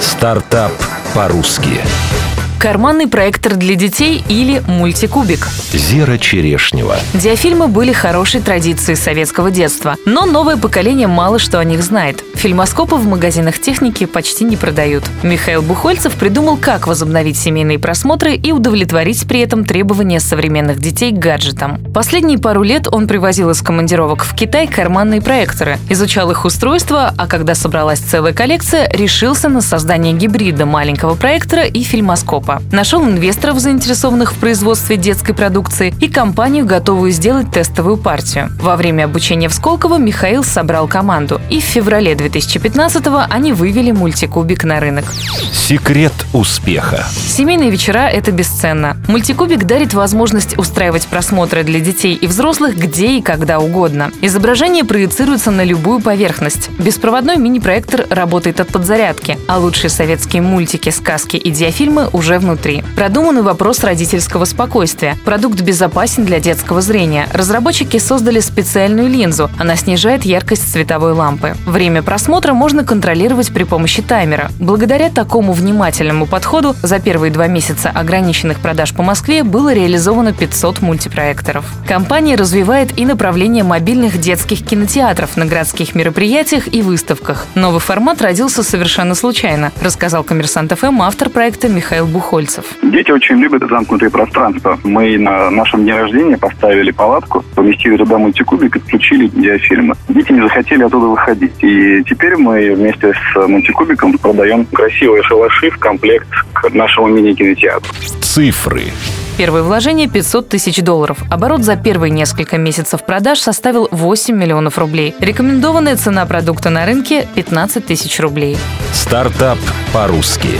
Стартап по-русски. Карманный проектор для детей или мультикубик. Зера Черешнева. Диафильмы были хорошей традицией советского детства, но новое поколение мало что о них знает. Фильмоскопы в магазинах техники почти не продают. Михаил Бухольцев придумал, как возобновить семейные просмотры и удовлетворить при этом требования современных детей к гаджетам. Последние пару лет он привозил из командировок в Китай карманные проекторы, изучал их устройство, а когда собралась целая коллекция, решился на создание гибрида маленького проектора и фильмоскопа. Европа. Нашел инвесторов, заинтересованных в производстве детской продукции, и компанию, готовую сделать тестовую партию. Во время обучения в Сколково Михаил собрал команду, и в феврале 2015-го они вывели мультикубик на рынок. Секрет успеха. Семейные вечера – это бесценно. Мультикубик дарит возможность устраивать просмотры для детей и взрослых где и когда угодно. Изображение проецируется на любую поверхность. Беспроводной мини-проектор работает от подзарядки, а лучшие советские мультики, сказки и диафильмы уже внутри. Продуманный вопрос родительского спокойствия. Продукт безопасен для детского зрения. Разработчики создали специальную линзу. Она снижает яркость цветовой лампы. Время просмотра можно контролировать при помощи таймера. Благодаря такому внимательному подходу за первые два месяца ограниченных продаж по Москве было реализовано 500 мультипроекторов. Компания развивает и направление мобильных детских кинотеатров на городских мероприятиях и выставках. Новый формат родился совершенно случайно, рассказал коммерсант ФМ автор проекта Михаил Бухарев. Бухольцев. Дети очень любят замкнутые пространства. Мы на нашем дне рождения поставили палатку, поместили туда мультикубик и включили диафильмы. Дети не захотели оттуда выходить. И теперь мы вместе с мультикубиком продаем красивые шалаши в комплект к нашему мини-кинотеатру. Цифры. Первое вложение 500 тысяч долларов. Оборот за первые несколько месяцев продаж составил 8 миллионов рублей. Рекомендованная цена продукта на рынке 15 тысяч рублей. Стартап по-русски.